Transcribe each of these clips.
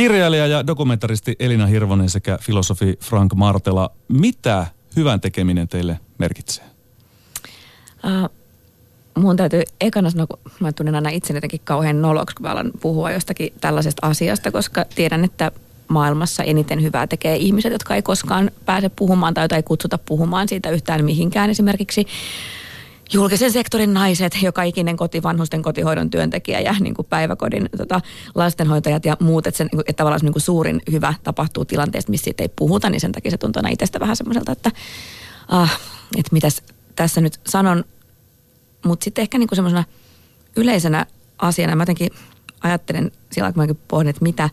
Kirjailija ja dokumentaristi Elina Hirvonen sekä filosofi Frank Martela. Mitä hyvän tekeminen teille merkitsee? Uh, mun täytyy ekana sanoa, kun mä tunnen aina itse jotenkin kauhean noloksi, kun mä alan puhua jostakin tällaisesta asiasta, koska tiedän, että maailmassa eniten hyvää tekee ihmiset, jotka ei koskaan pääse puhumaan tai ei kutsuta puhumaan siitä yhtään mihinkään. Esimerkiksi julkisen sektorin naiset, joka ikinen koti, vanhusten kotihoidon työntekijä ja niin kuin päiväkodin tota, lastenhoitajat ja muut, että, se, niin että tavallaan niin kuin suurin hyvä tapahtuu tilanteesta, missä siitä ei puhuta, niin sen takia se tuntuu aina itsestä vähän semmoiselta, että, ah, että mitäs tässä nyt sanon. Mutta sitten ehkä niin kuin semmoisena yleisenä asiana, mä jotenkin ajattelen sillä kun mä pohdin, että mitä,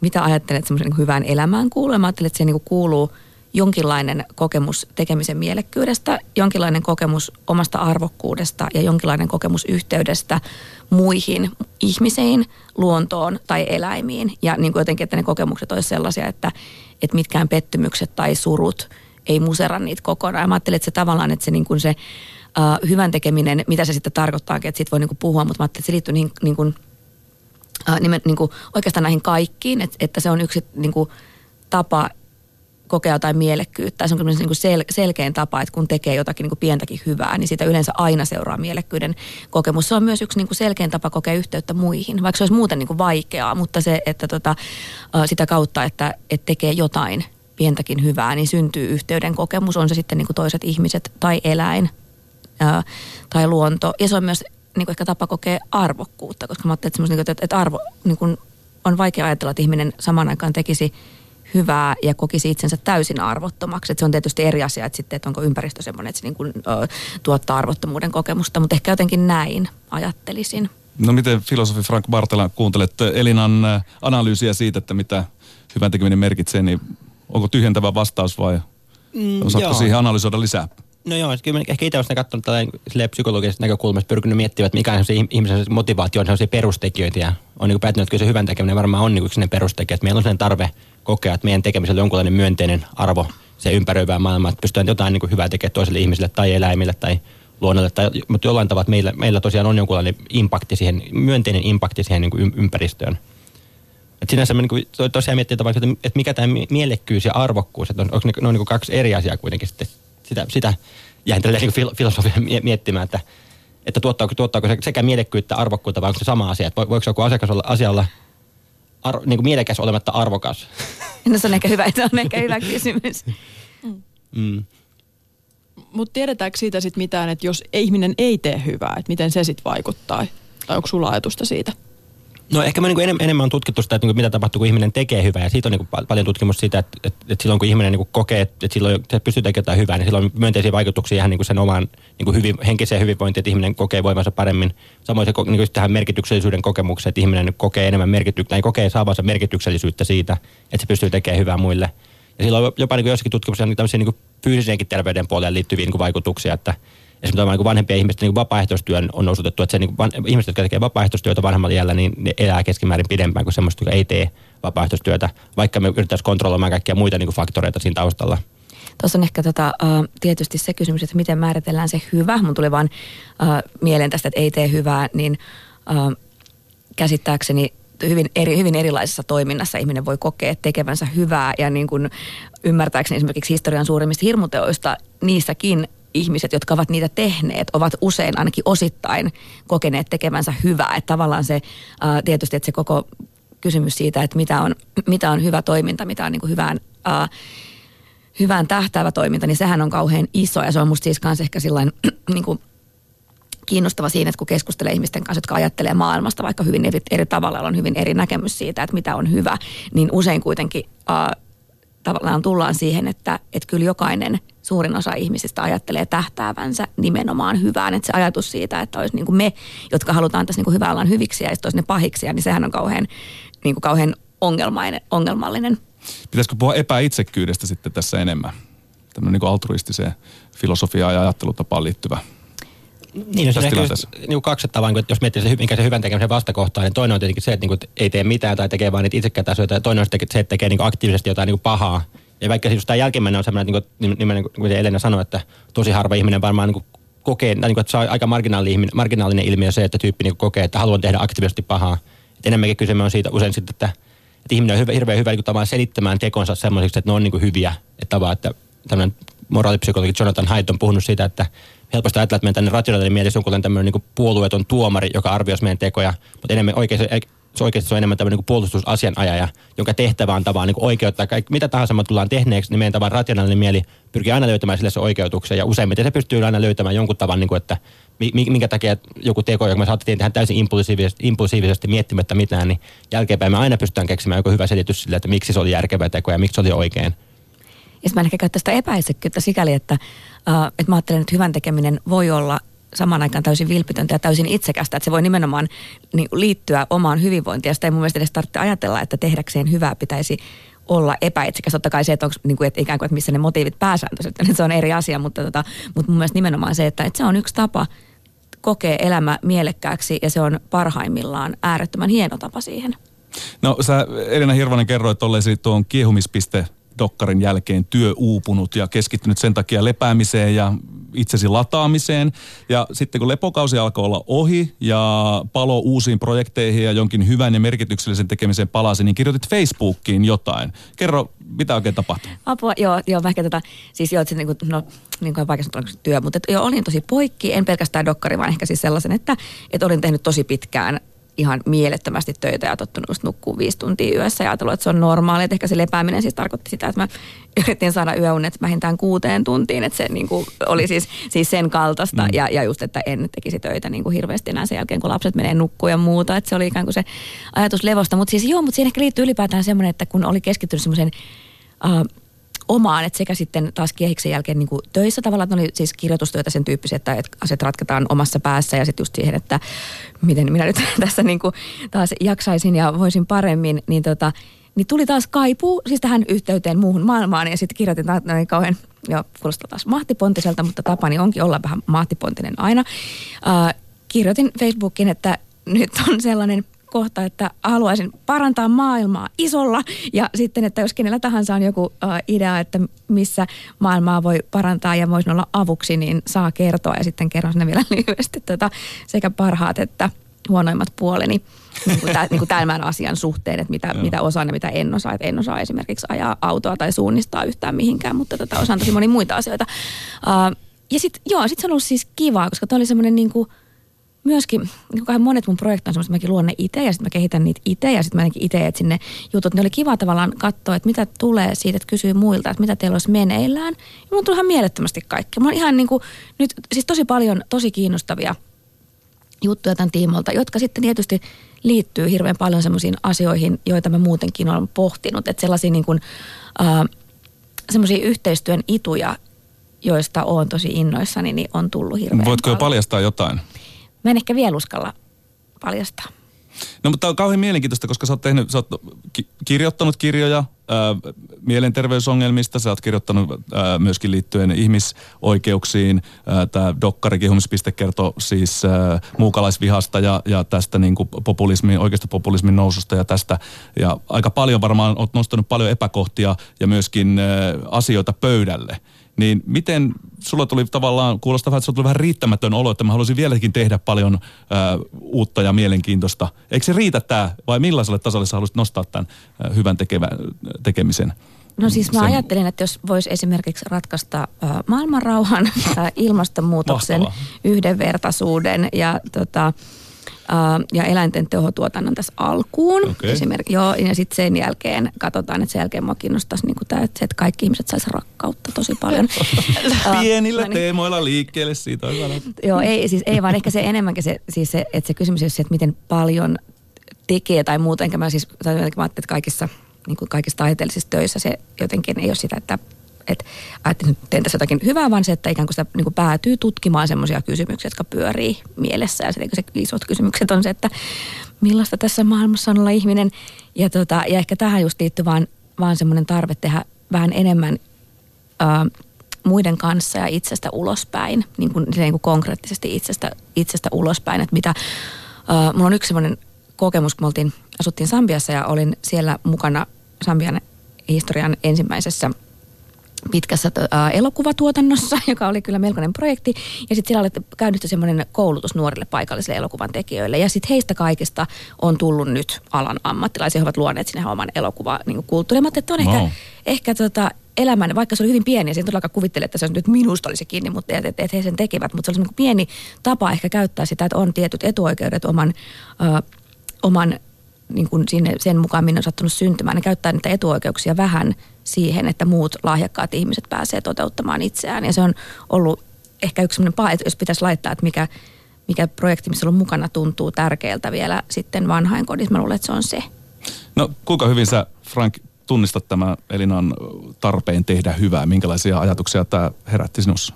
mitä ajattelet semmoisen niin hyvään elämään kuuluu. Mä ajattelen, että se niin kuuluu – jonkinlainen kokemus tekemisen mielekkyydestä, jonkinlainen kokemus omasta arvokkuudesta ja jonkinlainen kokemus yhteydestä muihin ihmisiin, luontoon tai eläimiin. Ja niin kuin jotenkin, että ne kokemukset olisivat sellaisia, että, että mitkään pettymykset tai surut ei musera niitä kokonaan. Mä ajattelin, että se tavallaan, että se, niin kuin se uh, hyvän tekeminen, mitä se sitten tarkoittaakin, että siitä voi niin kuin puhua, mutta mä ajattelin, että se liittyy niin, niin kuin, uh, nimen, niin kuin oikeastaan näihin kaikkiin, että, että se on yksi niin kuin, tapa kokea jotain mielekkyyttä. Se on niin kuin sel, selkein tapa, että kun tekee jotakin niin kuin pientäkin hyvää, niin siitä yleensä aina seuraa mielekkyyden kokemus. Se on myös yksi niin kuin selkein tapa kokea yhteyttä muihin, vaikka se olisi muuten niin kuin vaikeaa, mutta se, että tota, sitä kautta, että, että tekee jotain pientäkin hyvää, niin syntyy yhteyden kokemus, on se sitten niin kuin toiset ihmiset tai eläin ää, tai luonto. Ja se on myös niin kuin ehkä tapa kokea arvokkuutta, koska mä ajattelin, että, että, että arvo, niin kuin on vaikea ajatella, että ihminen samaan aikaan tekisi – hyvää ja kokisi itsensä täysin arvottomaksi. Et se on tietysti eri asia, että, sitten, että onko ympäristö sellainen, että se niin kuin, ö, tuottaa arvottomuuden kokemusta, mutta ehkä jotenkin näin ajattelisin. No miten filosofi Frank Bartela kuuntelet Elinan analyysiä siitä, että mitä hyvän tekeminen merkitsee, niin onko tyhjentävä vastaus vai mm, osaatko joo. siihen analysoida lisää? No joo, kyllä ehkä itse olisin katsonut tätä psykologisesta näkökulmasta, pyrkinyt miettimään, että mikä on se ihmisen motivaatio, on sellaisia perustekijöitä ja on niin päätynyt, että kyllä se hyvän tekeminen varmaan on niin yksi perustekijä, että meillä on sellainen tarve kokea, että meidän tekemisellä on jonkunlainen myönteinen arvo se ympäröivää maailmaa, että pystytään jotain niin hyvää tekemään toiselle ihmiselle tai eläimille tai luonnolle, tai, mutta jollain tavalla meillä, meillä tosiaan on jonkunlainen impakti siihen, myönteinen impakti siihen niin ympäristöön. Et sinänsä mä niin tosiaan miettii että, että mikä tämä mielekkyys ja arvokkuus, että on, onko ne, ne on niin kaksi eri asiaa kuitenkin sitten. Sitä, sitä jäin niin filosofian miettimään, että, että tuottaako, tuottaako se sekä mielekkyyttä, arvokkuutta vai onko se sama asia, että voiko joku asiakas olla, asia olla ar, niin kuin mielekäs olematta arvokas? No se on ehkä hyvä, se on ehkä hyvä kysymys. Mm. mm. Mutta tiedetäänkö siitä sitten mitään, että jos ihminen ei tee hyvää, että miten se sitten vaikuttaa? Tai onko sulla ajatusta siitä? No ehkä mä niin kuin enemmän on tutkittu sitä, että niin kuin mitä tapahtuu, kun ihminen tekee hyvää. Ja siitä on niin kuin paljon tutkimusta siitä, että, että, että silloin kun ihminen niin kuin kokee, että silloin se pystyy tekemään jotain hyvää, niin silloin on myönteisiä vaikutuksia ihan niin kuin sen omaan niin kuin hyvin, henkiseen hyvinvointiin, että ihminen kokee voimansa paremmin. Samoin se niin kuin tähän merkityksellisyyden kokemukseen, että ihminen kokee enemmän merkitystä, tai kokee saavansa merkityksellisyyttä siitä, että se pystyy tekemään hyvää muille. Ja silloin on jopa niin kuin jossakin tutkimuksessa niin tämmöisiä niin kuin fyysiseenkin terveyden puolelle liittyviä niin kuin vaikutuksia, että esimerkiksi niin vanhempien ihmisten niin vapaaehtoistyön on osoitettu, että se, niin van, ihmiset, jotka tekevät vapaaehtoistyötä vanhemmalla iällä, niin ne elää keskimäärin pidempään kuin semmoista, jotka ei tee vapaaehtoistyötä, vaikka me yrittäisiin kontrolloimaan kaikkia muita niin kuin faktoreita siinä taustalla. Tuossa on ehkä tota, tietysti se kysymys, että miten määritellään se hyvä. Mun tuli vaan mieleen tästä, että ei tee hyvää, niin käsittääkseni hyvin, eri, hyvin erilaisessa toiminnassa ihminen voi kokea tekevänsä hyvää ja niin kuin ymmärtääkseni esimerkiksi historian suurimmista hirmuteoista, niissäkin ihmiset, jotka ovat niitä tehneet, ovat usein ainakin osittain kokeneet tekevänsä hyvää. Että tavallaan se tietysti, että se koko kysymys siitä, että mitä on, mitä on hyvä toiminta, mitä on niin kuin hyvään, ää, hyvään tähtäävä toiminta, niin sehän on kauhean iso. Ja se on musta siis kanssa ehkä sillain niin kuin kiinnostava siinä, että kun keskustelee ihmisten kanssa, jotka ajattelee maailmasta vaikka hyvin eri, eri tavalla, on hyvin eri näkemys siitä, että mitä on hyvä, niin usein kuitenkin ää, tavallaan tullaan siihen, että, että kyllä jokainen suurin osa ihmisistä ajattelee tähtäävänsä nimenomaan hyvään. Että se ajatus siitä, että olisi niin kuin me, jotka halutaan tässä niin kuin hyvää ollaan hyviksi ja sitten olisi ne pahiksi, niin sehän on kauhean, niin kuin kauhean ongelmallinen. Pitäisikö puhua epäitsekkyydestä sitten tässä enemmän? Tämmöinen niin kuin altruistiseen filosofiaan ja ajattelutapaan liittyvä niin, jos ehkä niin kaksi niin jos miettii se, mikä se hyvän tekemisen vastakohta niin toinen on tietenkin se, että niin kuin, ei tee mitään tai tekee vain niitä itsekkäitä asioita, ja toinen on se, että tekee niin aktiivisesti jotain niin pahaa. Ja vaikka siis tämä jälkimmäinen on sellainen, että niin kuin, niin kuin Elena sanoi, että tosi harva ihminen varmaan niin kuin kokee, niin kuin, että se on aika marginaalinen, marginaalinen ilmiö se, että tyyppi niin kokee, että haluan tehdä aktiivisesti pahaa. Et enemmänkin kyse on siitä usein sitten, että että ihminen on hyvä, hirveän hyvä niin tavallaan selittämään tekonsa semmoisiksi, että ne on niin kuin hyviä. Että tavallaan, että tämmöinen moraalipsykologi Jonathan Haidt on puhunut siitä, että helposti ajatellaan, että meidän tänne rationaalinen mielessä on tämmöinen niin puolueeton tuomari, joka arvioisi meidän tekoja, mutta enemmän oikeasti, se oikeasti se on enemmän tämmöinen niin puolustusasianajaja, jonka tehtävä on tavallaan niin oikeuttaa kaikki, mitä tahansa me tullaan tehneeksi, niin meidän tavan rationaalinen mieli pyrkii aina löytämään sille se oikeutuksen ja useimmiten se pystyy aina löytämään jonkun tavan, niin kuin, että minkä takia joku teko, joka me saatettiin tehdä täysin impulsiivisesti, impulsiivisesti miettimättä mitään, niin jälkeenpäin me aina pystytään keksimään joku hyvä selitys sille, että miksi se oli järkevä teko ja miksi se oli oikein. Ja mä ehkä käytä sitä epäisekkyyttä sikäli, että, uh, että mä ajattelen, että hyvän tekeminen voi olla samaan aikaan täysin vilpitöntä ja täysin itsekästä, että se voi nimenomaan niin, liittyä omaan hyvinvointiin. Ja sitä ei mun mielestä edes tarvitse ajatella, että tehdäkseen hyvää pitäisi olla epäitsekäs. Totta kai se, että, onko, niin kuin, että ikään kuin, että missä ne motiivit pääsääntöisesti, se on eri asia, mutta, tota, mutta mun mielestä nimenomaan se, että, että se on yksi tapa kokea elämä mielekkääksi ja se on parhaimmillaan äärettömän hieno tapa siihen. No sä Elina Hirvonen kerroit olleesi tuon kiehumispiste dokkarin jälkeen työuupunut ja keskittynyt sen takia lepäämiseen ja itsesi lataamiseen. Ja sitten kun lepokausi alkoi olla ohi ja palo uusiin projekteihin ja jonkin hyvän ja merkityksellisen tekemiseen palasi, niin kirjoitit Facebookiin jotain. Kerro, mitä oikein tapahtui? Apua, joo, joo mä ehkä tota, siis joo, että niin kuin, no, niin kuin vaikka työ, mutta et, joo, olin tosi poikki, en pelkästään dokkari, vaan ehkä siis sellaisen, että, että olin tehnyt tosi pitkään ihan mielettömästi töitä ja tottunut just nukkuu viisi tuntia yössä ja ajatellut, että se on normaali. Että ehkä se lepääminen siis tarkoitti sitä, että mä yritin saada yöunet vähintään kuuteen tuntiin, että se niin kuin oli siis, siis sen kaltaista mm. ja, ja just, että en tekisi töitä niin kuin hirveästi enää sen jälkeen, kun lapset menee nukkuun ja muuta. Että se oli ikään kuin se ajatus levosta. Mutta siis joo, mutta siihen ehkä liittyy ylipäätään semmoinen, että kun oli keskittynyt semmoisen uh, omaan, että sekä sitten taas kiehiksen jälkeen niin kuin töissä tavallaan, että ne oli siis kirjoitustyötä sen tyyppisiä, että, asiat ratketaan omassa päässä ja sitten just siihen, että miten minä nyt tässä niin kuin taas jaksaisin ja voisin paremmin, niin tota, niin tuli taas kaipuu siis tähän yhteyteen muuhun maailmaan ja sitten kirjoitin näin kauhean, jo kuulostaa taas mahtipontiselta, mutta tapani onkin olla vähän mahtipontinen aina. Uh, kirjoitin Facebookiin, että nyt on sellainen kohta, että haluaisin parantaa maailmaa isolla ja sitten, että jos kenellä tahansa on joku äh, idea, että missä maailmaa voi parantaa ja voisi olla avuksi, niin saa kertoa ja sitten kerron sinne vielä lyhyesti tota, sekä parhaat että huonoimmat puoleni niin kuin, tä, niin kuin tämän asian suhteen, että mitä, mitä osaan ja mitä en osaa. Että en osaa esimerkiksi ajaa autoa tai suunnistaa yhtään mihinkään, mutta tota, osaan tosi moni muita asioita. Uh, ja sitten joo, sit se on ollut siis kivaa, koska tämä oli semmoinen niin kuin – myöskin, niin monet mun projektit on semmoista, että mäkin luon ne itse ja sitten mä kehitän niitä itse ja sitten mä itse etsin ne jutut. Ne oli kiva tavallaan katsoa, että mitä tulee siitä, että kysyy muilta, että mitä teillä olisi meneillään. Ja mulla tuli ihan mielettömästi kaikkea. Mulla on ihan niin kuin, nyt siis tosi paljon tosi kiinnostavia juttuja tämän tiimolta, jotka sitten tietysti liittyy hirveän paljon semmoisiin asioihin, joita mä muutenkin olen pohtinut. Että sellaisia niin kuin, äh, semmoisia yhteistyön ituja, joista olen tosi innoissani, niin on tullut hirveän Voitko paljon. jo paljastaa jotain? Mä en ehkä vielä uskalla paljastaa. No mutta tämä on kauhean mielenkiintoista, koska sä oot, tehnyt, sä oot ki- kirjoittanut kirjoja ää, mielenterveysongelmista, sä oot kirjoittanut ää, myöskin liittyen ihmisoikeuksiin. Tämä dokkari Kihumispiste kertoo siis ää, muukalaisvihasta ja, ja tästä niin kuin populismin, oikeasta populismin noususta ja tästä. Ja aika paljon varmaan oot nostanut paljon epäkohtia ja myöskin ää, asioita pöydälle. Niin miten sulla tuli tavallaan, kuulostaa vähän, että sulla tuli vähän riittämätön olo, että mä haluaisin vieläkin tehdä paljon ää, uutta ja mielenkiintoista. Eikö se riitä tämä, vai millaiselle tasolle sä haluaisit nostaa tämän ää, hyvän tekevä, tekemisen? No siis mä Sen... ajattelin, että jos voisi esimerkiksi ratkaista äh, maailmanrauhan, ilmastonmuutoksen, Mahtavaa. yhdenvertaisuuden ja tota, ja eläinten tehotuotannon tässä alkuun. Okay. Esimerkiksi, joo, ja sitten sen jälkeen katsotaan, että sen jälkeen mua kiinnostaisi niin tämä, että, että kaikki ihmiset saisi rakkautta tosi paljon. Pienillä uh, teemoilla liikkeelle siitä on Joo, ei, siis ei vaan ehkä se enemmänkin se, siis se, että se kysymys on se, että miten paljon tekee tai muuta. Enkä mä siis, tai mä ajattelin, että kaikissa, niin kuin kaikissa taiteellisissa töissä se jotenkin ei ole sitä, että että ajattelin, että teen tässä jotakin hyvää, vaan se, että ikään kuin sitä niin kuin päätyy tutkimaan semmoisia kysymyksiä, jotka pyörii mielessä. Ja se, se isot kysymykset on se, että millaista tässä maailmassa on olla ihminen. Ja, tota, ja ehkä tähän just liittyy vaan, vaan semmoinen tarve tehdä vähän enemmän ää, muiden kanssa ja itsestä ulospäin, niin kuin, niin kuin konkreettisesti itsestä, itsestä ulospäin. Että mitä, ää, mulla on yksi semmoinen kokemus, kun oltiin, asuttiin Sambiassa ja olin siellä mukana Sambian historian ensimmäisessä – pitkässä elokuvatuotannossa, joka oli kyllä melkoinen projekti. Ja sitten siellä oli käynnistyi semmoinen koulutus nuorille paikallisille elokuvan tekijöille. Ja sitten heistä kaikista on tullut nyt alan ammattilaisia, he ovat luoneet sinne oman elokuva niin kulttuurimat, että on ehkä, Wow. ehkä tota, elämän, vaikka se oli hyvin pieni, ja siinä todellakaan kuvittele, että se on nyt minusta olisi kiinni, mutta että et, et he sen tekevät, mutta se oli pieni tapa ehkä käyttää sitä, että on tietyt etuoikeudet oman, ö, oman niin kuin sinne, sen mukaan, minne on sattunut syntymään, ne käyttää niitä etuoikeuksia vähän siihen, että muut lahjakkaat ihmiset pääsee toteuttamaan itseään. Ja se on ollut ehkä yksi sellainen paha, että jos pitäisi laittaa, että mikä, mikä projekti, missä on mukana, tuntuu tärkeältä vielä sitten vanhainkodissa. Mä luulen, että se on se. No kuinka hyvin sä, Frank, tunnistat tämä Elinan tarpeen tehdä hyvää? Minkälaisia ajatuksia tämä herätti sinussa?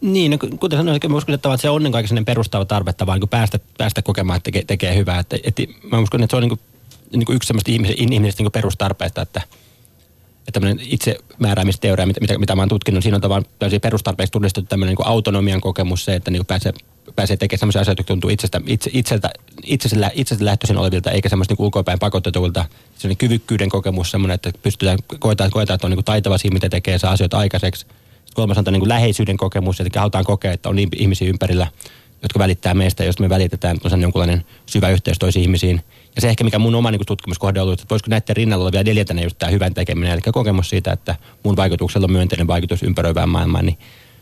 Niin, no, kuten sanoin, mä uskon, että se on ennen kaikkea sellainen perustava tarve tavallaan niin päästä, päästä kokemaan, että tekee, tekee hyvää. Että, että, mä uskon, että se on niin kuin, niin kuin yksi semmoista ihmisen, ihmisestä niin perustarpeista, että, että tämmöinen itsemääräämisteoria, mitä, mitä, mitä mä oon tutkinut, siinä on tavallaan tämmöisiä perustarpeiksi tunnistettu tämmöinen niin autonomian kokemus, se, että niin pääsee, pääsee tekemään semmoisia asioita, jotka tuntuu itsestä, itse, itseltä, itsestä, itsestä lähtöisin olevilta, eikä semmoista niin ulkoapäin pakotetuilta. Sellainen kyvykkyyden kokemus, semmoinen, että pystytään, koetaan, koetaan että on niin taitava siinä, mitä tekee, saa asioita aikaiseksi. Kolmas on niin läheisyyden kokemus, että halutaan kokea, että on ihmisiä ympärillä, jotka välittää meistä, jos me välitetään, että on jonkunlainen syvä yhteys toisiin ihmisiin. Ja se ehkä, mikä mun oma niin tutkimuskohde on ollut, että voisiko näiden rinnalla olla vielä neljäntenä just tämä hyvän tekeminen, eli kokemus siitä, että mun vaikutuksella on myönteinen vaikutus ympäröivään maailmaan, niin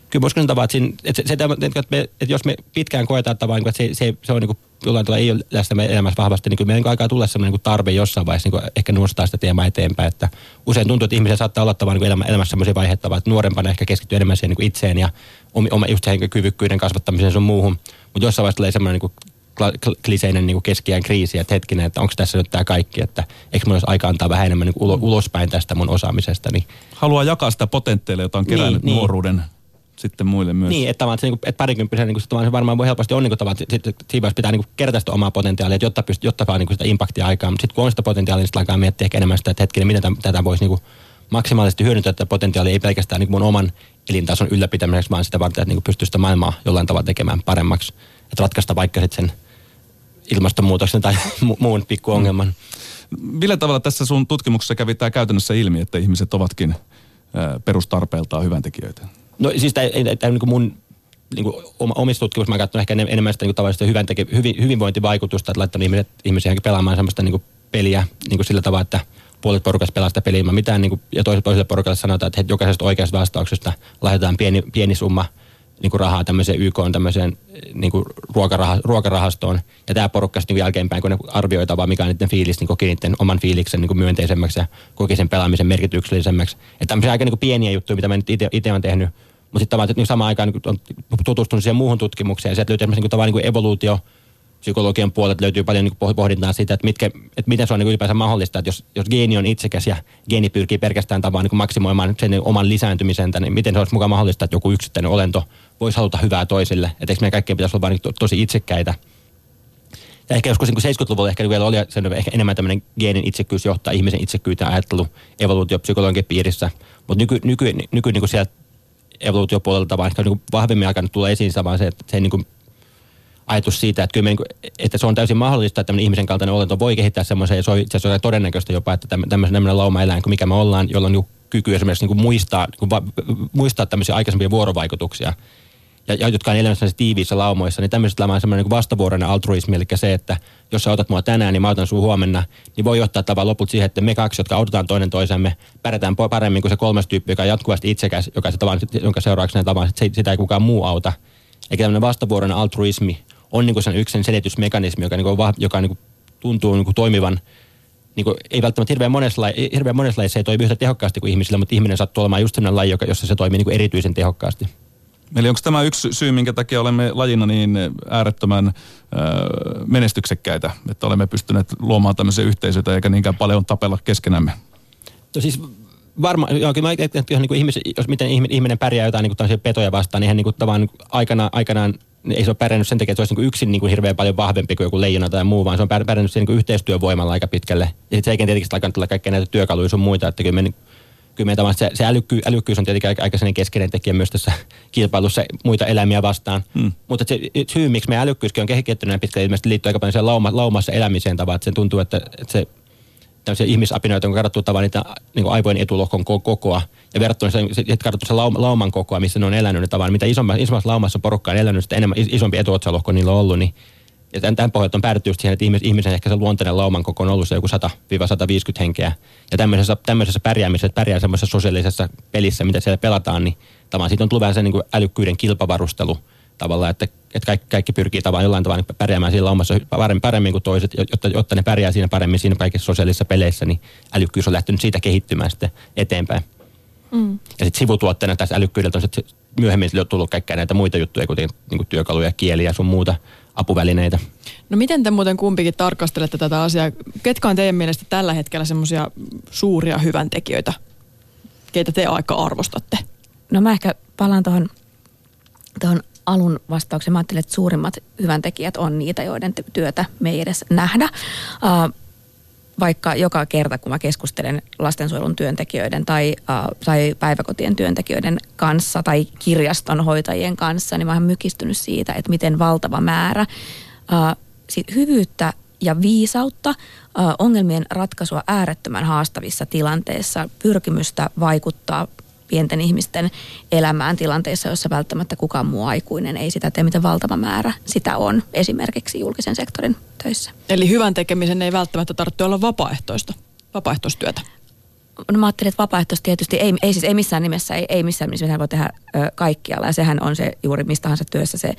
kyllä voisiko sanoa, että, siinä, että, se, että, että, me, että jos me pitkään koetaan, vaan, että se, se, se on niin kuin, jollain tavalla ei ole läsnä meidän elämässä vahvasti, niin kyllä meidän alkaa tulla sellainen niin tarve jossain vaiheessa niin ehkä nostaa sitä teemaa eteenpäin. Että usein tuntuu, että ihmisiä saattaa olla tavallaan niin elämä, elämässä sellaisia vaiheita, että nuorempana ehkä keskittyy enemmän siihen niin itseen ja oma, just siihen kyvykkyyden kasvattamiseen sun muuhun. Mutta jossain vaiheessa tulee semmoinen niin kliseinen niin keskiään kriisi, että hetkinen, että onko tässä nyt tämä kaikki, että eikö mun olisi aika antaa vähän enemmän niin ulo, ulospäin tästä mun osaamisesta. Niin, Haluaa jakaa sitä potentiaalia, jota on kerännyt Niin, niin, niin. nuoruuden sitten muille myös. niin, että, että, se, niin kuin, että parikymppisen niin se varmaan voi helposti on niin kuin, että sitten siinä vaiheessa pitää niin kuin, kerätä sitä omaa potentiaalia, että jotta, pyst, jotta saa niin kuin, sitä impaktia aikaan. Mutta sitten kun on sitä potentiaalia, niin sitten alkaa miettiä ehkä enemmän sitä, että hetkinen, miten tätä, tätä voisi niin kuin, maksimaalisesti hyödyntää tätä potentiaalia, ei pelkästään niin kuin mun oman elintason ylläpitämiseksi, vaan sitä varten, että niin pystyy sitä maailmaa jollain tavalla tekemään paremmaksi. Että ratkaista vaikka sitten sen ilmastonmuutoksen tai mu- muun pikkuongelman. Millä tavalla tässä sun tutkimuksessa kävi tämä käytännössä ilmi, että ihmiset ovatkin perustarpeeltaan hyväntekijöitä? No siis tämä, tämä niin mun niin kuin omissa tutkimuksissa mä katson ehkä enem- enemmän sitä niin tavallista hyvän teke, hyvin, hyvinvointivaikutusta, että laittanut ihmiset, ihmisiä pelaamaan sellaista niin kuin peliä niin kuin sillä tavalla, että puolet porukasta pelaa sitä peliä ilman mitään, niin kuin, ja toiselle, toiselle porukalle sanotaan, että jokaisesta oikeasta vastauksesta lahjoitetaan pieni, pieni summa niin kuin rahaa tämmöiseen YK on tämmöiseen niin kuin ruokaraha, ruokarahastoon. Ja tämä porukka sitten niin jälkeenpäin, kun ne arvioitaan vaan mikä on niiden fiilis, niin koki niiden oman fiiliksen niin kuin myönteisemmäksi ja koki sen pelaamisen merkityksellisemmäksi. Että tämmöisiä aika niin kuin pieniä juttuja, mitä mä nyt itse olen tehnyt. Mutta sitten tavallaan niin samaan aikaan niin on tutustunut siihen muuhun tutkimukseen. Ja sieltä löytyy esimerkiksi niin kuin, tavallaan niin kuin evoluutio, psykologian puolelta löytyy paljon niin pohdintaa siitä, että, mitkä, että miten se on niin ylipäänsä mahdollista, että jos, jos geeni on itsekäs ja geeni pyrkii pelkästään tavallaan niin maksimoimaan sen oman lisääntymisen, niin miten se olisi mukaan mahdollista, että joku yksittäinen olento voisi haluta hyvää toisille. Että eikö meidän kaikkien pitäisi olla niin to, tosi itsekkäitä. Ja ehkä joskus niin 70-luvulla ehkä vielä oli se on ehkä enemmän tämmöinen geenin itsekkyys johtaa ihmisen itsekkyyteen ajattelu evoluutiopsykologian piirissä. Mutta nyky, nyky, nyky niin kuin sieltä evoluutiopuolelta vaan ehkä niin vahvemmin alkanut tulla esiin se, että se niin kuin ajatus siitä, että, kyllä me, niin että se on täysin mahdollista, että tämmöinen ihmisen kaltainen olento voi kehittää semmoisen, ja se on itse asiassa todennäköistä jopa, että tämmöinen, lauma-eläin kuin mikä me ollaan, jolla on niin kyky esimerkiksi niin kuin muistaa, niin kuin va, muistaa tämmöisiä aikaisempia vuorovaikutuksia, ja, ja jotka on elämässä tiiviissä laumoissa, niin tämmöiset on semmoinen niin vastavuoroinen altruismi, eli se, että jos sä otat mua tänään, niin mä otan sun huomenna, niin voi johtaa tavallaan lopulta siihen, että me kaksi, jotka autetaan toinen toisemme, pärjätään paremmin kuin se kolmas tyyppi, joka on jatkuvasti itsekäs, joka se tavan, jonka seurauksena tavan, sitä ei kukaan muu auta. Eikä tämmöinen vastavuoroinen altruismi on niin sen yksi selitysmekanismi, joka, niin kuin, joka niin kuin, tuntuu niin kuin, toimivan niin kuin, ei välttämättä hirveän monessa, laji, hirveän monessa lajissa ei toimi yhtä tehokkaasti kuin ihmisillä, mutta ihminen sattuu olemaan just sellainen laji, jossa se toimii niin kuin erityisen tehokkaasti. Eli onko tämä yksi syy, minkä takia olemme lajina niin äärettömän ö, menestyksekkäitä, että olemme pystyneet luomaan tämmöisiä yhteisöitä eikä niinkään paljon tapella keskenämme? No siis varmaan, joo, kyllä mä, että, että, niin kuin ihmis, jos miten ihminen pärjää jotain niin kuin petoja vastaan, niin hän niin kuin, tavan, niin aikana, aikanaan ei se ole pärjännyt sen takia, että se olisi niin yksin niin kuin hirveän paljon vahvempi kuin joku leijona tai muu, vaan se on pärjännyt sen niin yhteistyövoimalla aika pitkälle. Ja sitten se ei tietenkin alkanut tulla kaikkea näitä työkaluja sun muita, että kyllä me, kyllä me se, se älykky, älykkyys on tietenkin aika, aika keskeinen tekijä myös tässä kilpailussa muita eläimiä vastaan. Hmm. Mutta se syy, miksi meidän älykkyyskin on kehittynyt pitkälle, ilmeisesti liittyy aika paljon lauma, laumassa elämiseen tavallaan, että se tuntuu, että, että se tämmöisiä ihmisapinoita, on katsottu tavallaan niitä niin kuin aivojen etulohkon kokoa ja verrattuna se, se, katsottu se lauma, lauman kokoa, missä ne on elänyt, niin tavallaan mitä isommassa, isommassa laumassa porukka on elänyt, sitä enemmän isompi etuotsalohko niillä on ollut, niin ja tämän, tämän pohjalta on päädytty siihen, että ihmis, ihmisen ehkä se luontainen lauman koko on ollut se joku 100-150 henkeä. Ja tämmöisessä, tämmöisessä pärjäämisessä, että pärjää semmoisessa sosiaalisessa pelissä, mitä siellä pelataan, niin tavallaan siitä on tullut vähän se niin älykkyyden kilpavarustelu tavallaan, että, että kaikki, kaikki pyrkii tavallaan jollain tavalla pärjäämään siinä laumassa paremmin, paremmin kuin toiset, jotta, jotta ne pärjää siinä paremmin siinä kaikissa sosiaalisissa peleissä, niin älykkyys on lähtenyt siitä kehittymään sitten eteenpäin. Mm. Ja sitten sivutuotteena tässä älykkyydeltä on sitten myöhemmin tullut kaikkea näitä muita juttuja, kuten niin kuin työkaluja, kieliä ja sun muuta apuvälineitä. No miten te muuten kumpikin tarkastelette tätä asiaa? Ketkä on teidän mielestä tällä hetkellä semmoisia suuria hyväntekijöitä, keitä te aika arvostatte? No mä ehkä palaan tuohon tuohon alun vastaukseen. Mä ajattelin, että suurimmat hyväntekijät on niitä, joiden työtä me ei edes nähdä. Vaikka joka kerta, kun mä keskustelen lastensuojelun työntekijöiden tai, tai päiväkotien työntekijöiden kanssa tai kirjaston hoitajien kanssa, niin mä oon mykistynyt siitä, että miten valtava määrä sit hyvyyttä ja viisautta, ongelmien ratkaisua äärettömän haastavissa tilanteissa, pyrkimystä vaikuttaa pienten ihmisten elämään tilanteissa, jossa välttämättä kukaan muu aikuinen ei sitä tee, miten valtava määrä sitä on esimerkiksi julkisen sektorin töissä. Eli hyvän tekemisen ei välttämättä tarvitse olla vapaaehtoista, vapaaehtoistyötä. No mä ajattelin, että vapaaehtoista tietysti ei, ei siis ei missään nimessä, ei, ei missään nimessä voi tehdä ö, kaikkialla. Ja sehän on se juuri mistä tahansa työssä se ö,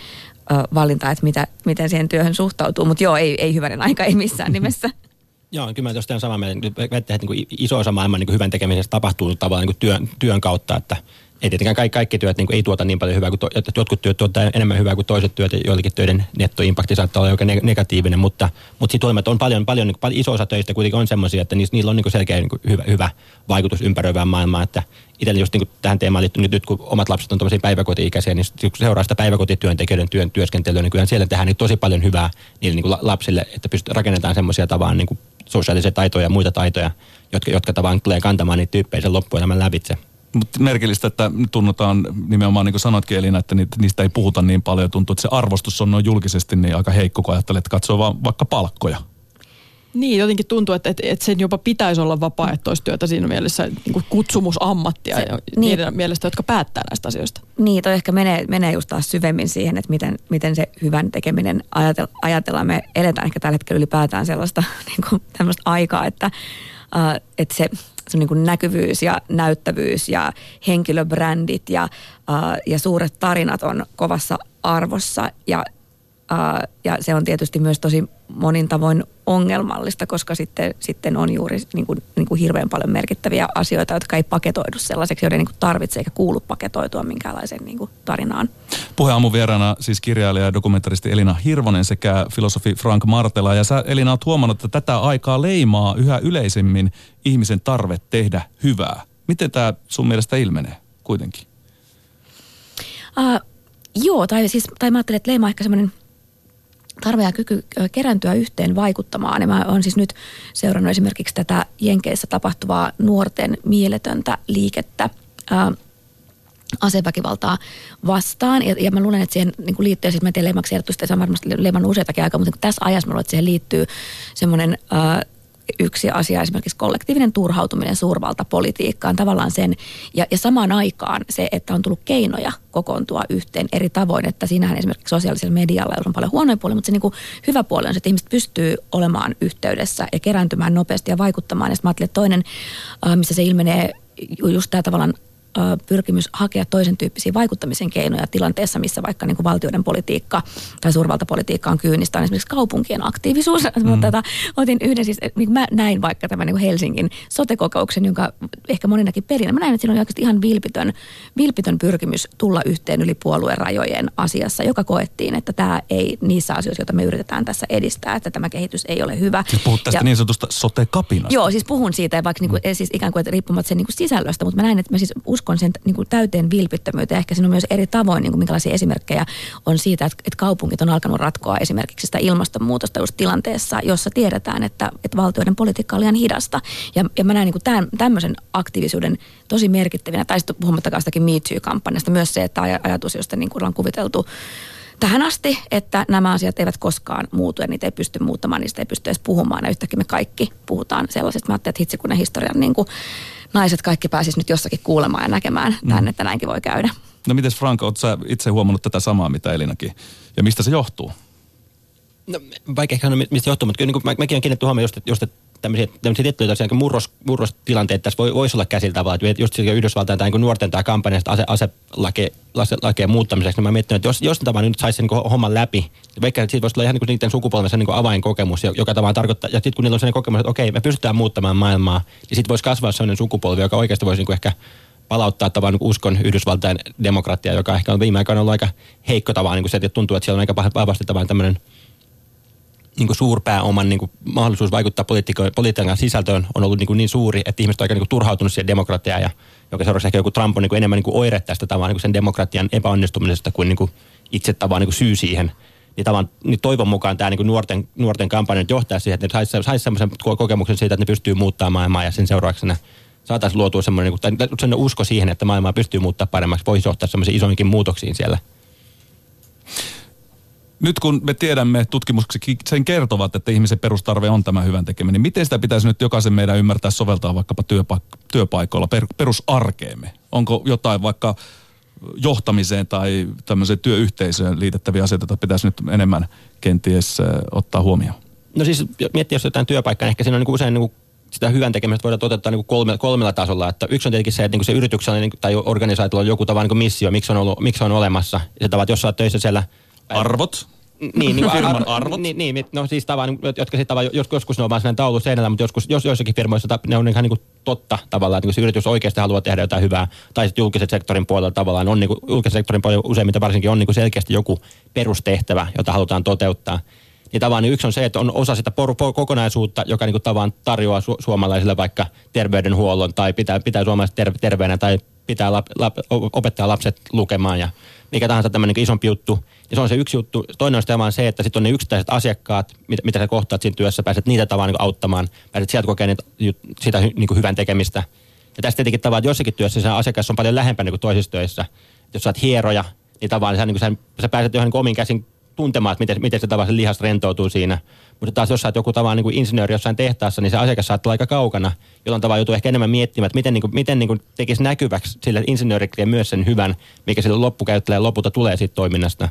valinta, että mitä, miten siihen työhön suhtautuu. Mutta joo, ei, ei hyvänen aika, ei missään nimessä. Joo, kyllä mä tosiaan samaa mieltä. Että niin iso osa maailman niin hyvän tekemisestä tapahtuu tavallaan niin työn, työn kautta, että ei tietenkään kaikki, kaikki työt niin ei tuota niin paljon hyvää kuin to, että jotkut työt tuottaa enemmän hyvää kuin toiset työt ja joillekin töiden nettoimpakti saattaa olla joka negatiivinen, mutta, mutta sitten on paljon, paljon, niin paljon iso osa töistä kuitenkin on semmoisia, että niillä, niillä on niin selkeä niin hyvä, hyvä vaikutus ympäröivään maailmaan, että itsellä just niin tähän teemaan liittyy nyt, nyt kun omat lapset on tämmöisiä päiväkoti-ikäisiä, niin kun seuraa sitä päiväkotityöntekijöiden työn työskentelyä, niin kyllä siellä tehdään niin tosi paljon hyvää niille niin lapsille, että pystyt rakennetaan semmoisia tavan niin sosiaalisia taitoja ja muita taitoja, jotka, jotka tavallaan tulee kantamaan niitä tyyppejä sen loppuelämän lävitse. Mutta merkillistä, että tunnutaan nimenomaan niin kuin sanoitkin Elina, että niistä ei puhuta niin paljon. Tuntuu, että se arvostus on noin julkisesti niin aika heikko, kun ajattelee, että katsoo vaan vaikka palkkoja. Niin, jotenkin tuntuu, että, että, että sen jopa pitäisi olla vapaaehtoistyötä siinä mielessä niin kuin kutsumusammattia se, niin, niiden mielestä, jotka päättää näistä asioista. Niin, toi ehkä menee, menee just taas syvemmin siihen, että miten, miten se hyvän tekeminen ajatellaan. Me eletään ehkä tällä hetkellä ylipäätään sellaista niin kuin tämmöistä aikaa, että, uh, että se, se niin kuin näkyvyys ja näyttävyys ja henkilöbrändit ja, uh, ja suuret tarinat on kovassa arvossa ja ja se on tietysti myös tosi monin tavoin ongelmallista, koska sitten, sitten on juuri niin kuin, niin kuin hirveän paljon merkittäviä asioita, jotka ei paketoidu sellaiseksi, joiden niin kuin tarvitsee eikä kuulu paketoitua minkäänlaiseen niin kuin tarinaan. Puheaamun vieraana siis kirjailija ja dokumentaristi Elina Hirvonen sekä filosofi Frank Martela. Ja sä Elina oot huomannut, että tätä aikaa leimaa yhä yleisemmin ihmisen tarve tehdä hyvää. Miten tämä sun mielestä ilmenee kuitenkin? Uh, joo, tai siis tai mä ajattelen, että leimaa ehkä semmoinen tarve ja kyky kerääntyä yhteen vaikuttamaan. Ja mä oon siis nyt seurannut esimerkiksi tätä Jenkeissä tapahtuvaa nuorten mieletöntä liikettä ää, aseväkivaltaa vastaan. Ja, ja mä luulen, että siihen niin liittyy, siis mä en tiedä leimaksi se on varmasti leimannut useitakin aikaa, mutta tässä ajassa mä luulen, että siihen liittyy semmoinen yksi asia esimerkiksi kollektiivinen turhautuminen suurvaltapolitiikkaan, tavallaan sen, ja, ja samaan aikaan se, että on tullut keinoja kokoontua yhteen eri tavoin, että siinähän esimerkiksi sosiaalisella medialla on paljon huonoja puolia, mutta se niin kuin hyvä puoli on se, että ihmiset pystyy olemaan yhteydessä ja kerääntymään nopeasti ja vaikuttamaan, ja sitten mä toinen, missä se ilmenee just tämä tavallaan pyrkimys hakea toisen tyyppisiä vaikuttamisen keinoja tilanteessa, missä vaikka niin kuin valtioiden politiikka tai suurvaltapolitiikka on kyynistä, on esimerkiksi kaupunkien aktiivisuus. Mm. Mutta tota, otin yhden siis, niin mä näin vaikka tämän niin kuin Helsingin sotekokouksen, jonka ehkä moninakin perin. Mä näin, että siinä oli oikeasti ihan vilpitön, vilpitön pyrkimys tulla yhteen yli puolueen rajojen asiassa, joka koettiin, että tämä ei niissä asioissa, joita me yritetään tässä edistää, että tämä kehitys ei ole hyvä. Siis puhut tästä ja, niin sanotusta sote-kapinasta. Joo, siis puhun siitä, vaikka niin kuin, mm. siis ikään kuin että riippumatta sen niin kuin sisällöstä, mutta mä näin, että mä siis uskon sen niin kuin täyteen vilpittömyyteen. Ehkä siinä on myös eri tavoin, niin kuin minkälaisia esimerkkejä on siitä, että, että kaupungit on alkanut ratkoa esimerkiksi sitä ilmastonmuutosta just tilanteessa, jossa tiedetään, että, että valtioiden politiikka on liian hidasta. Ja, ja mä näen niin kuin tämän, tämmöisen aktiivisuuden tosi merkittävinä, tai sitten puhumattakaan sitäkin Me Too-kampanjasta, myös se, että ajatus, josta niin kuin ollaan kuviteltu tähän asti, että nämä asiat eivät koskaan muutu ja niitä ei pysty muuttamaan, niistä ei pysty edes puhumaan. Ja yhtäkkiä me kaikki puhutaan sellaisesta. Mä ajattelin, että hitsi kun ne historian niin kuin naiset kaikki pääsis nyt jossakin kuulemaan ja näkemään tämän, mm. että näinkin voi käydä. No miten Frank, oot sä itse huomannut tätä samaa, mitä Elinakin? Ja mistä se johtuu? No, vaikea sanoa, mistä johtuu, mutta kyllä niin kuin, mä, mäkin olen kiinnittänyt huomioon just, että, just, että tämmöisiä, tämmöisiä tiettyjä niin murros, murrostilanteita tässä voi, voisi olla käsillä tavalla. Että just Yhdysvaltain tämä niin nuorten tämä kampanja ase, aselakeen ase, muuttamiseksi, niin mä mietin, että jos, jos tämä nyt saisi niin homman läpi, vaikka siitä voisi olla ihan niin kuin niiden sukupolven niin avainkokemus, joka tavallaan tarkoittaa, ja sitten kun niillä on sellainen kokemus, että okei, me pystytään muuttamaan maailmaa, niin sitten voisi kasvaa sellainen sukupolvi, joka oikeasti voisi niin kuin ehkä palauttaa tavan niin uskon Yhdysvaltain demokratiaa, joka ehkä on viime aikoina ollut aika heikko tavalla, niin kuin se, että tuntuu, että siellä on aika vahvasti tavallaan tämmöinen niin kuin suurpääoman niin kuin mahdollisuus vaikuttaa politiikan sisältöön on ollut niin, kuin niin suuri, että ihmiset on aika niin kuin turhautunut siihen demokratiaan ja joka seuraavaksi ehkä joku Trump on niin kuin enemmän niin kuin oire tästä tavan niin kuin sen demokratian epäonnistumisesta kuin, niin kuin itse tavan niin kuin syy siihen. Niin, tavan, niin toivon mukaan tämä niin nuorten, nuorten kampanja johtaa siihen, että ne saisi sais sellaisen kokemuksen siitä, että ne pystyy muuttamaan maailmaa ja sen seurauksena saataisiin luotua semmoinen, niin kuin, tai usko siihen, että maailmaa pystyy muuttaa paremmaksi, voisi johtaa semmoisiin isoinkin muutoksiin siellä nyt kun me tiedämme, tutkimukset sen kertovat, että ihmisen perustarve on tämä hyvän tekeminen, niin miten sitä pitäisi nyt jokaisen meidän ymmärtää soveltaa vaikkapa työpaik- työpaikoilla per- perusarkeemme? Onko jotain vaikka johtamiseen tai tämmöiseen työyhteisöön liitettäviä asioita, joita pitäisi nyt enemmän kenties ottaa huomioon? No siis miettiä, jos jotain työpaikkaa, niin ehkä siinä on niin usein niin sitä hyvän tekemistä voidaan toteuttaa niin kolme, kolmella tasolla. Että yksi on tietenkin se, että niin se yrityksellä niin, tai organisaatiolla on joku tavan niin missio, miksi on, ollut, miksi on olemassa. Ja se tavat, jos olet töissä siellä Arvot. Niin, niin firman arvot. Niin, niin, no siis tavan, jotka sitten tavallaan, joskus ne on vaan sellainen taulu seinällä, mutta joskus, jos joissakin firmoissa ne on ihan niin kuin totta tavallaan, että kun se yritys oikeasti haluaa tehdä jotain hyvää, tai sitten julkisen sektorin puolella tavallaan on niin kuin, julkisen sektorin puolella useimmiten varsinkin on niin kuin selkeästi joku perustehtävä, jota halutaan toteuttaa. Niin tavallaan niin yksi on se, että on osa sitä por, por, kokonaisuutta, joka niin kuin tavan tarjoaa su, suomalaisille vaikka terveydenhuollon tai pitää, pitää suomalaiset ter, terveenä tai pitää lap, lap, opettaa lapset lukemaan ja mikä tahansa tämmöinen niin isompi juttu. Ja se on se yksi juttu. Toinen on sitten vaan se, että sitten on ne yksittäiset asiakkaat, mitä, mitä sä kohtaat siinä työssä, pääset niitä tavan niin auttamaan, pääset sieltä kokemaan sitä niin kuin hyvän tekemistä. Ja tästä tietenkin tavallaan, että jossakin työssä se asiakas on paljon lähempänä kuin toisissa töissä. Jos sä oot hieroja, niin tavallaan sä, niin kuin, sä, sä pääset johon niin omin käsin tuntemaan, että miten, miten se tavallaan lihas rentoutuu siinä. Mutta taas jos sä oot joku tavallaan niin kuin insinööri jossain tehtaassa, niin se asiakas saattaa aika kaukana, jolloin tavallaan joutuu ehkä enemmän miettimään, että miten, niin kuin, miten niin kuin tekisi näkyväksi sille insinöörille myös sen hyvän, mikä sille loppukäyttäjälle lopulta tulee siitä toiminnasta.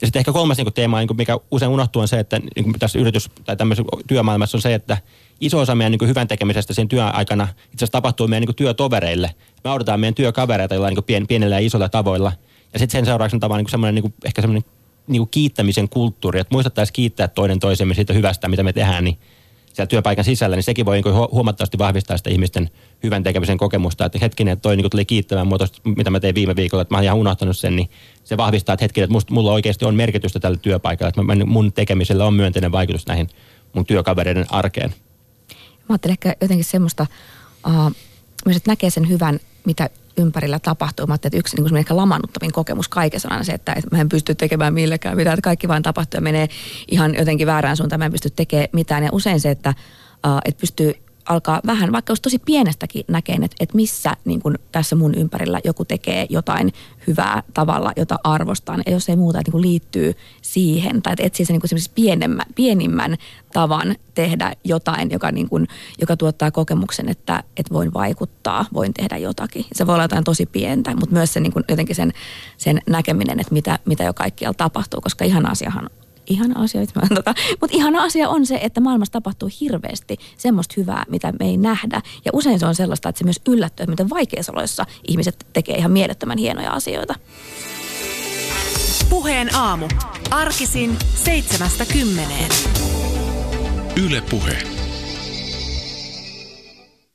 Ja sitten ehkä kolmas niin kuin teema, niin kuin mikä usein unohtuu, on se, että niin kuin tässä yritys- tai tämmöisessä työmaailmassa on se, että iso osa meidän niin kuin hyvän tekemisestä sen työaikana itse asiassa tapahtuu meidän niin kuin työtovereille. Me autetaan meidän työkavereita jollain niin pien, pienillä ja isoilla tavoilla. Ja sitten sen seurauksena tavallaan niin semmoinen, niin kuin, ehkä semmoinen niin kiittämisen kulttuuri, että muistettaisiin kiittää toinen toisemme siitä hyvästä, mitä me tehdään, niin siellä työpaikan sisällä, niin sekin voi niin huomattavasti vahvistaa sitä ihmisten hyvän tekemisen kokemusta. Että hetkinen, että toi niin tuli kiittämään mua tosta, mitä mä tein viime viikolla, että mä oon ihan unohtanut sen, niin se vahvistaa, että hetkinen, että musta, mulla oikeasti on merkitystä tällä työpaikalla, että mun tekemisellä on myönteinen vaikutus näihin mun työkavereiden arkeen. Mä ajattelen ehkä jotenkin semmoista, uh, myös että näkee sen hyvän, mitä ympärillä tapahtuu. Mä että yksi niin ehkä lamanuttavin kokemus kaikessa on aina se, että, mä en pysty tekemään millekään mitään, että kaikki vain tapahtuu ja menee ihan jotenkin väärään suuntaan, mä en pysty tekemään mitään. Ja usein se, että, että pystyy alkaa vähän, vaikka olisi tosi pienestäkin näkeen, että, että missä niin kuin tässä mun ympärillä joku tekee jotain hyvää tavalla, jota arvostan. Ja jos ei muuta, että niin liittyy siihen, tai että etsii sen niin pienemmän, pienimmän tavan tehdä jotain, joka, niin kuin, joka tuottaa kokemuksen, että, että voin vaikuttaa, voin tehdä jotakin. Se voi olla jotain tosi pientä, mutta myös se, niin kuin, jotenkin sen, sen näkeminen, että mitä, mitä jo kaikkialla tapahtuu, koska ihan asiahan ihana asia, tota, mutta ihana asia on se, että maailmassa tapahtuu hirveästi semmoista hyvää, mitä me ei nähdä. Ja usein se on sellaista, että se myös yllättyy, että miten vaikeissa oloissa ihmiset tekee ihan mielettömän hienoja asioita. Puheen aamu. Arkisin seitsemästä kymmeneen. Yle Puhe.